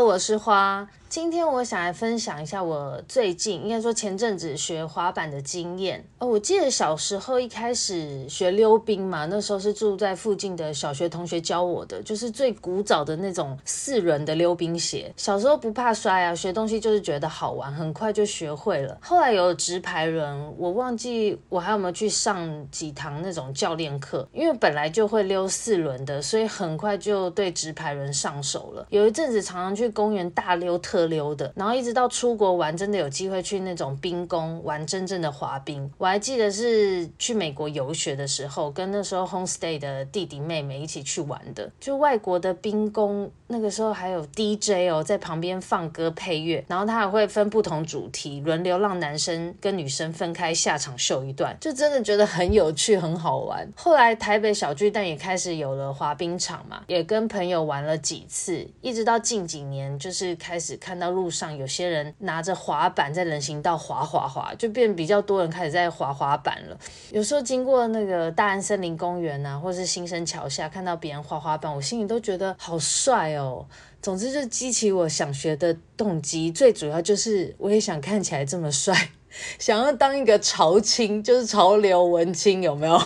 我是花。今天我想来分享一下我最近应该说前阵子学滑板的经验哦。我记得小时候一开始学溜冰嘛，那时候是住在附近的小学同学教我的，就是最古早的那种四轮的溜冰鞋。小时候不怕摔啊，学东西就是觉得好玩，很快就学会了。后来有直排轮，我忘记我还有没有去上几堂那种教练课，因为本来就会溜四轮的，所以很快就对直排轮上手了。有一阵子常常去公园大溜特。溜的，然后一直到出国玩，真的有机会去那种冰宫玩真正的滑冰。我还记得是去美国游学的时候，跟那时候 homestay 的弟弟妹妹一起去玩的。就外国的冰宫，那个时候还有 DJ 哦，在旁边放歌配乐，然后他还会分不同主题，轮流让男生跟女生分开下场秀一段，就真的觉得很有趣，很好玩。后来台北小巨蛋也开始有了滑冰场嘛，也跟朋友玩了几次，一直到近几年，就是开始看。看到路上有些人拿着滑板在人行道滑滑滑，就变比较多人开始在滑滑板了。有时候经过那个大安森林公园啊，或是新生桥下，看到别人滑滑板，我心里都觉得好帅哦。总之，就激起我想学的动机，最主要就是我也想看起来这么帅，想要当一个潮青，就是潮流文青，有没有？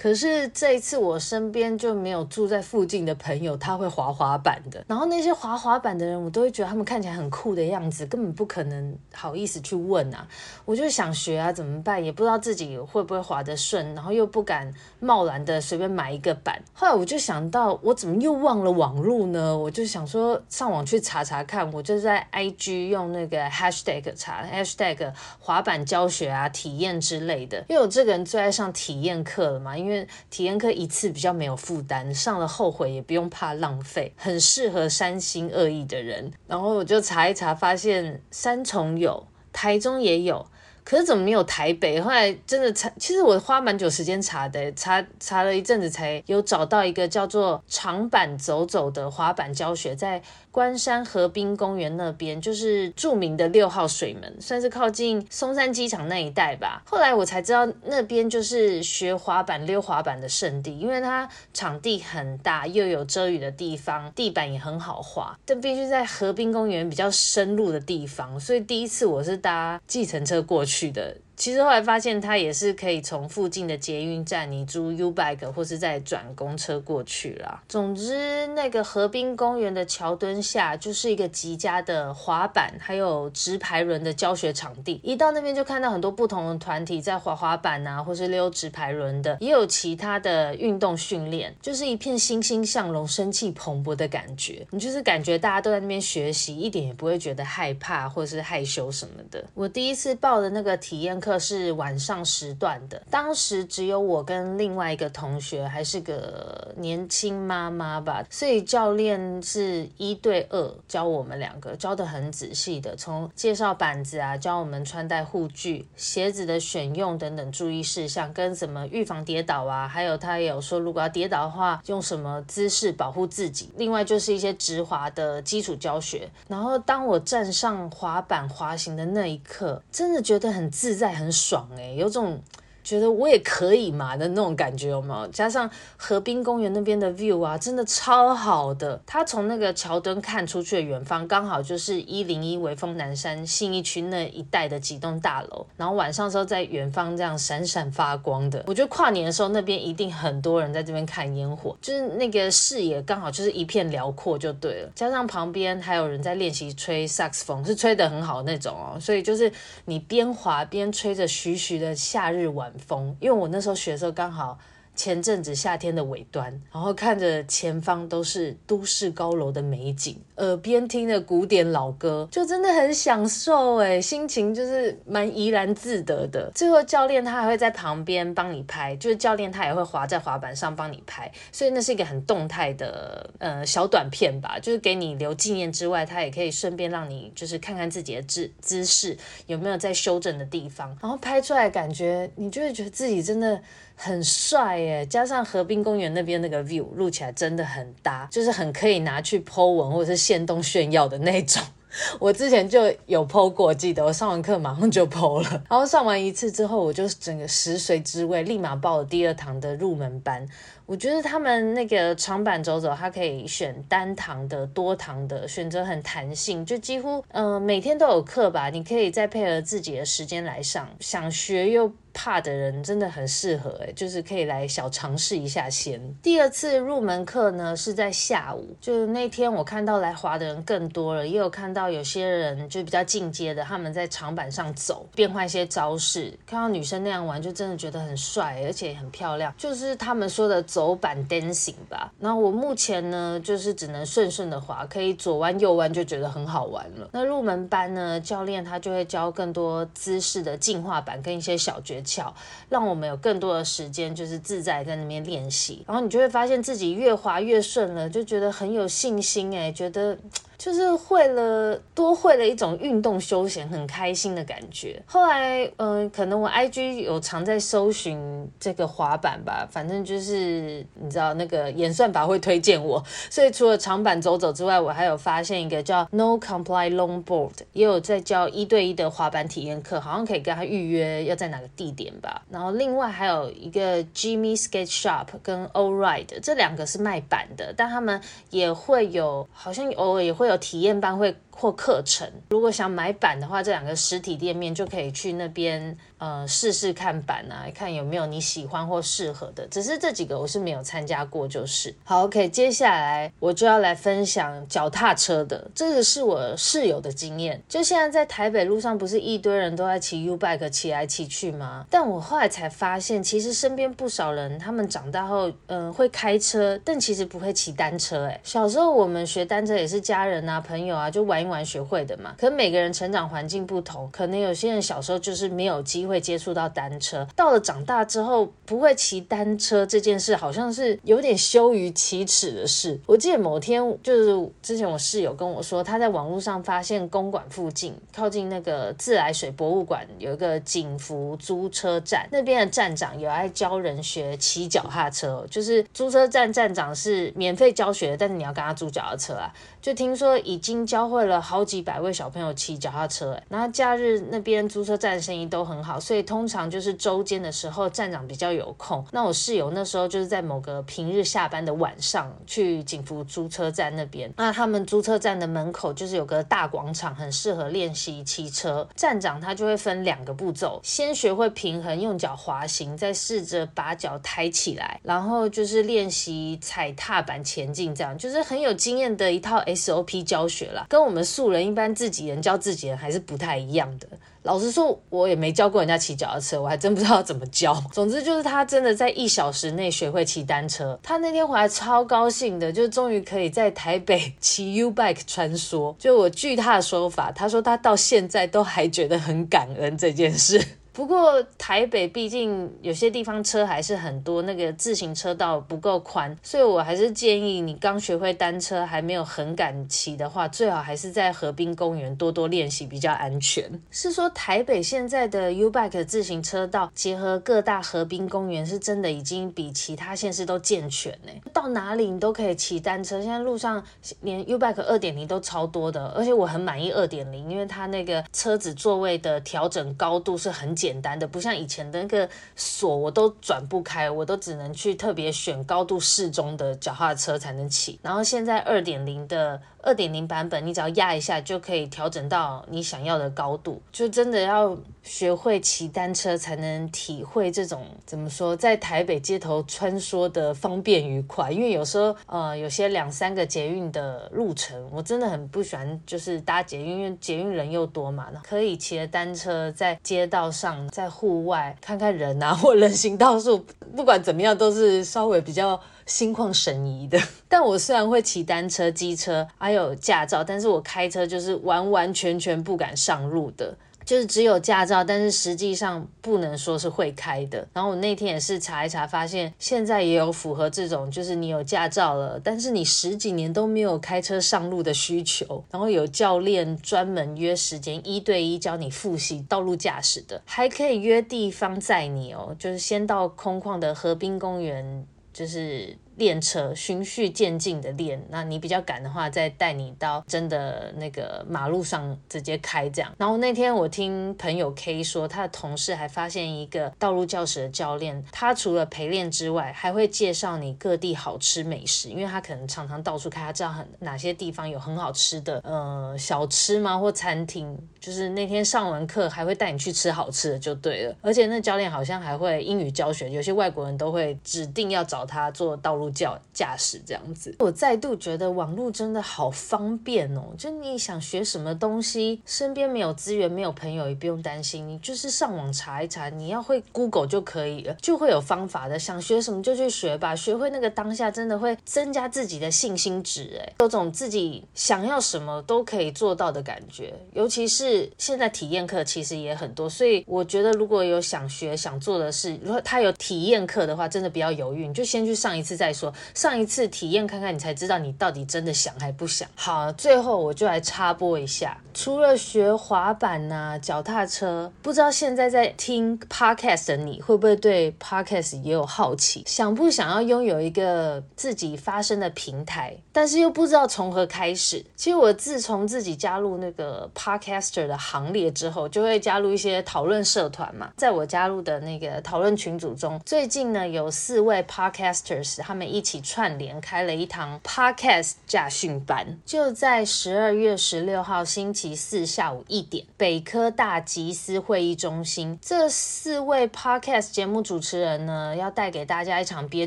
可是这一次我身边就没有住在附近的朋友，他会滑滑板的。然后那些滑滑板的人，我都会觉得他们看起来很酷的样子，根本不可能好意思去问啊。我就想学啊，怎么办？也不知道自己会不会滑得顺，然后又不敢贸然的随便买一个板。后来我就想到，我怎么又忘了网路呢？我就想说上网去查查看，我就在 IG 用那个 hashtag 查 hashtag 滑板教学啊、体验之类的。因为我这个人最爱上体验课了嘛，因为因为体验课一次比较没有负担，上了后悔也不用怕浪费，很适合三心二意的人。然后我就查一查，发现三重有，台中也有。可是怎么没有台北？后来真的查，其实我花蛮久时间查的，查查了一阵子才有找到一个叫做长板走走的滑板教学，在关山河滨公园那边，就是著名的六号水门，算是靠近松山机场那一带吧。后来我才知道那边就是学滑板、溜滑板的圣地，因为它场地很大，又有遮雨的地方，地板也很好滑，但必须在河滨公园比较深入的地方，所以第一次我是搭计程车过去。的。其实后来发现，它也是可以从附近的捷运站，你租 U-Bike 或是再转公车过去啦。总之，那个河滨公园的桥墩下就是一个极佳的滑板还有直排轮的教学场地。一到那边就看到很多不同的团体在滑滑板啊，或是溜直排轮的，也有其他的运动训练，就是一片欣欣向荣、生气蓬勃的感觉。你就是感觉大家都在那边学习，一点也不会觉得害怕或是害羞什么的。我第一次报的那个体验课。课是晚上时段的，当时只有我跟另外一个同学，还是个年轻妈妈吧，所以教练是一对二教我们两个，教得很仔细的，从介绍板子啊，教我们穿戴护具、鞋子的选用等等注意事项，跟怎么预防跌倒啊，还有他也有说，如果要跌倒的话，用什么姿势保护自己。另外就是一些直滑的基础教学。然后当我站上滑板滑行的那一刻，真的觉得很自在。很爽哎、有种觉得我也可以嘛的那种感觉，有没有？加上河滨公园那边的 view 啊，真的超好的。他从那个桥墩看出去的远方，刚好就是一零一微风南山信义区那一带的几栋大楼，然后晚上的时候在远方这样闪闪发光的。我觉得跨年的时候那边一定很多人在这边看烟火，就是那个视野刚好就是一片辽阔就对了。加上旁边还有人在练习吹萨克斯风，是吹得很好那种哦，所以就是你边滑边吹着徐徐的夏日晚风，因为我那时候学的时候刚好。前阵子夏天的尾端，然后看着前方都是都市高楼的美景，耳边听着古典老歌，就真的很享受哎，心情就是蛮怡然自得的。最后教练他还会在旁边帮你拍，就是教练他也会滑在滑板上帮你拍，所以那是一个很动态的呃小短片吧，就是给你留纪念之外，他也可以顺便让你就是看看自己的姿姿势有没有在修正的地方，然后拍出来感觉你就会觉得自己真的。很帅耶，加上河滨公园那边那个 view 录起来真的很搭，就是很可以拿去剖文或者是现动炫耀的那种。我之前就有剖过，记得我上完课马上就剖了。然后上完一次之后，我就整个食髓知味，立马报了第二堂的入门班。我觉得他们那个长板走走，它可以选单堂的、多堂的，选择很弹性，就几乎嗯、每天都有课吧。你可以再配合自己的时间来上，想学又怕的人真的很适合诶，就是可以来小尝试一下先。第二次入门课呢是在下午，就那天我看到来滑的人更多了，也有看到有些人就比较进阶的，他们在长板上走，变换一些招式。看到女生那样玩，就真的觉得很帅，而且很漂亮，就是他们说的。走板 dancing 吧，那我目前呢，就是只能顺顺的滑，可以左弯右弯就觉得很好玩了。那入门班呢，教练他就会教更多姿势的进化版跟一些小诀窍，让我们有更多的时间就是自在在那边练习，然后你就会发现自己越滑越顺了，就觉得很有信心哎，觉得。就是会了，多会了一种运动休闲，很开心的感觉。后来，嗯、可能我 IG 有常在搜寻这个滑板吧，反正就是你知道那个演算法会推荐我，所以除了长板走走之外，我还有发现一个叫 No Comply Longboard，也有在教一对一的滑板体验课，好像可以跟他预约要在哪个地点吧。然后另外还有一个 Jimmy Skate Shop 跟 All Ride，这两个是卖板的，但他们也会有，好像偶尔也会有体验班会或课程，如果想买板的话，这两个实体店面就可以去那边。呃，试试看板啊，看有没有你喜欢或适合的。只是这几个我是没有参加过，就是。好，OK，接下来我就要来分享脚踏车的。这个是我室友的经验。就现在在台北路上，不是一堆人都在骑 U bike 骑来骑去吗？但我后来才发现，其实身边不少人，他们长大后，嗯、呃，会开车，但其实不会骑单车。哎，小时候我们学单车也是家人啊、朋友啊，就玩一玩学会的嘛。可每个人成长环境不同，可能有些人小时候就是没有机会。接触到单车，到了长大之后不会骑单车这件事，好像是有点羞于启齿的事。我记得某天就是之前我室友跟我说，他在网络上发现公馆附近靠近那个自来水博物馆有一个景福租车站，那边的站长有爱教人学骑脚踏车，就是租车站站长是免费教学，但是你要跟他租脚踏车啊。就听说已经教会了好几百位小朋友骑脚踏车，然后假日那边租车站生意都很好，所以通常就是周间的时候站长比较有空。那我室友那时候就是在某个平日下班的晚上去景福租车站那边，那他们租车站的门口就是有个大广场，很适合练习骑车。站长他就会分两个步骤，先学会平衡用脚滑行，再试着把脚抬起来，然后就是练习踩踏板前进，这样就是很有经验的一套。SOP 教学啦，跟我们素人一般自己人教自己人还是不太一样的。老实说，我也没教过人家骑脚踏车，我还真不知道怎么教。总之就是他真的在一小时内学会骑单车。他那天回来超高兴的，就终于可以在台北骑 U bike 穿梭。就我据他的说法，他说他到现在都还觉得很感恩这件事。不过台北毕竟有些地方车还是很多，那个自行车道不够宽，所以我还是建议你刚学会单车还没有很敢骑的话，最好还是在河滨公园多多练习比较安全。是说台北现在的 U-Bike 自行车道结合各大河滨公园，是真的已经比其他县市都健全呢。到哪里你都可以骑单车，现在路上连 U-Bike 二点零都超多的，而且我很满意二点零，因为它那个车子座位的调整高度是很简。简单的，不像以前的那个锁我都转不开，我都只能去特别选高度适中的脚踏车才能骑。然后现在二点零的。二点零版本，你只要压一下就可以调整到你想要的高度。就真的要学会骑单车，才能体会这种怎么说，在台北街头穿梭的方便愉快。因为有时候，呃，有些两三个捷运的路程，我真的很不喜欢，就是搭捷运，因为捷运人又多嘛。可以骑着单车在街道上，在户外看看人啊，或人行道树，不管怎么样，都是稍微比较。心旷神怡的，但我虽然会骑单车、机车，还有驾照，但是我开车就是完完全全不敢上路的，就是只有驾照，但是实际上不能说是会开的。然后我那天也是查一查，发现现在也有符合这种，就是你有驾照了，但是你十几年都没有开车上路的需求，然后有教练专门约时间一对一教你复习道路驾驶的，还可以约地方载你哦，就是先到空旷的河滨公园。就是练车，循序渐进的练。那你比较赶的话，再带你到真的那个马路上直接开这样。然后那天我听朋友 K 说，他的同事还发现一个道路教室的教练，他除了陪练之外，还会介绍你各地好吃美食，因为他可能常常到处开，他知道很哪些地方有很好吃的呃小吃吗或餐厅。就是那天上完课，还会带你去吃好吃的就对了。而且那教练好像还会英语教学，有些外国人都会指定要找他做道路教驾驶这样子。我再度觉得网络真的好方便哦！就你想学什么东西，身边没有资源、没有朋友也不用担心，你就是上网查一查，你要会 Google 就可以了，就会有方法的。想学什么就去学吧，学会那个当下真的会增加自己的信心值，哎，有种自己想要什么都可以做到的感觉，尤其是。现在体验课其实也很多，所以我觉得如果有想学想做的事，如果他有体验课的话，真的不要犹豫，你就先去上一次再。说上一次体验看看，你才知道你到底真的想还不想。好，最后我就来插播一下，除了学滑板呐、脚踏车，不知道现在在听 podcast 的你会不会对 podcast 也有好奇，想不想要拥有一个自己发声的平台，但是又不知道从何开始。其实我自从自己加入那个 podcast 的行列之后，就会加入一些讨论社团嘛。在我加入的那个讨论群组中，最近呢有四位 podcasters，他们一起串联开了一堂 podcast 驾训班，就在十二月十六号星期四下午一点，北科大集思会议中心。这四位 podcast 节目主持人呢，要带给大家一场别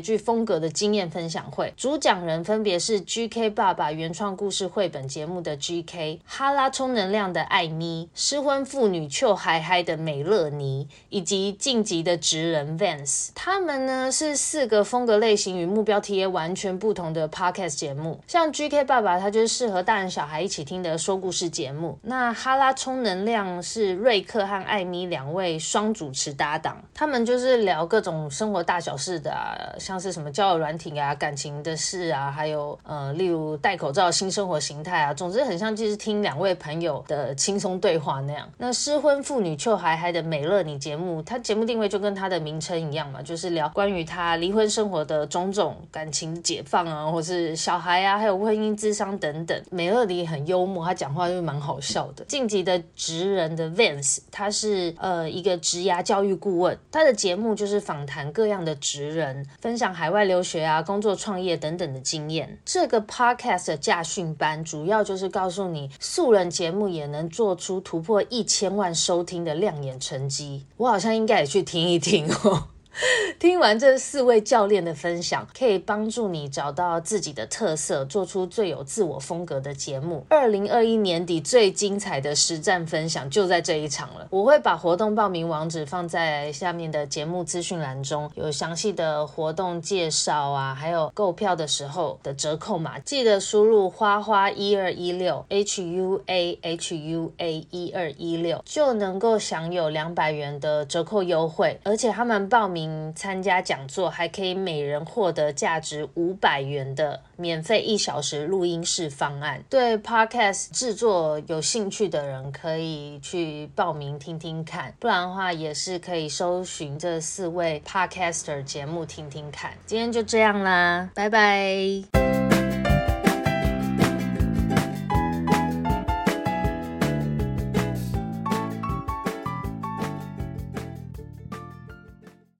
具风格的经验分享会。主讲人分别是 GK 爸爸原创故事绘本节目的 GK，哈拉充能量的艾咪。失婚妇女秋嗨嗨的美乐妮，以及晋级的职人 Vance，他们呢是四个风格类型与目标题也完全不同的 Podcast 节目。像 GK 爸爸，他就是适合大人小孩一起听的说故事节目。那哈拉充能量是瑞克和艾米两位双主持搭档，他们就是聊各种生活大小事的啊，像是什么交友软体啊、感情的事啊，还有呃，例如戴口罩新生活形态啊，总之很像就是听两位朋友的轻松。对话那样，那失婚妇女秋嗨嗨的美乐你节目，它节目定位就跟它的名称一样嘛，就是聊关于她离婚生活的种种感情解放啊，或是小孩啊，还有婚姻智商等等。美乐妮很幽默，她讲话就蛮好笑的。晋级的职人的 Vance，他是呃一个职涯教育顾问，他的节目就是访谈各样的职人，分享海外留学啊、工作创业等等的经验。这个 Podcast 的驾训班主要就是告诉你，素人节目也能做。出突破一千万收听的亮眼成绩，我好像应该也去听一听哦。听完这四位教练的分享，可以帮助你找到自己的特色，做出最有自我风格的节目。二零二一年底最精彩的实战分享就在这一场了。我会把活动报名网址放在下面的节目资讯栏中，有详细的活动介绍啊，还有购票的时候的折扣码，记得输入花花一二一六 H U A H U A 一二一六，就能够享有两百元的折扣优惠，而且他们报名名。参加讲座还可以每人获得价值五百元的免费一小时录音室方案。对 Podcast 制作有兴趣的人可以去报名听听看，不然的话也是可以搜寻这四位 Podcaster 节目听听看。今天就这样啦，拜拜。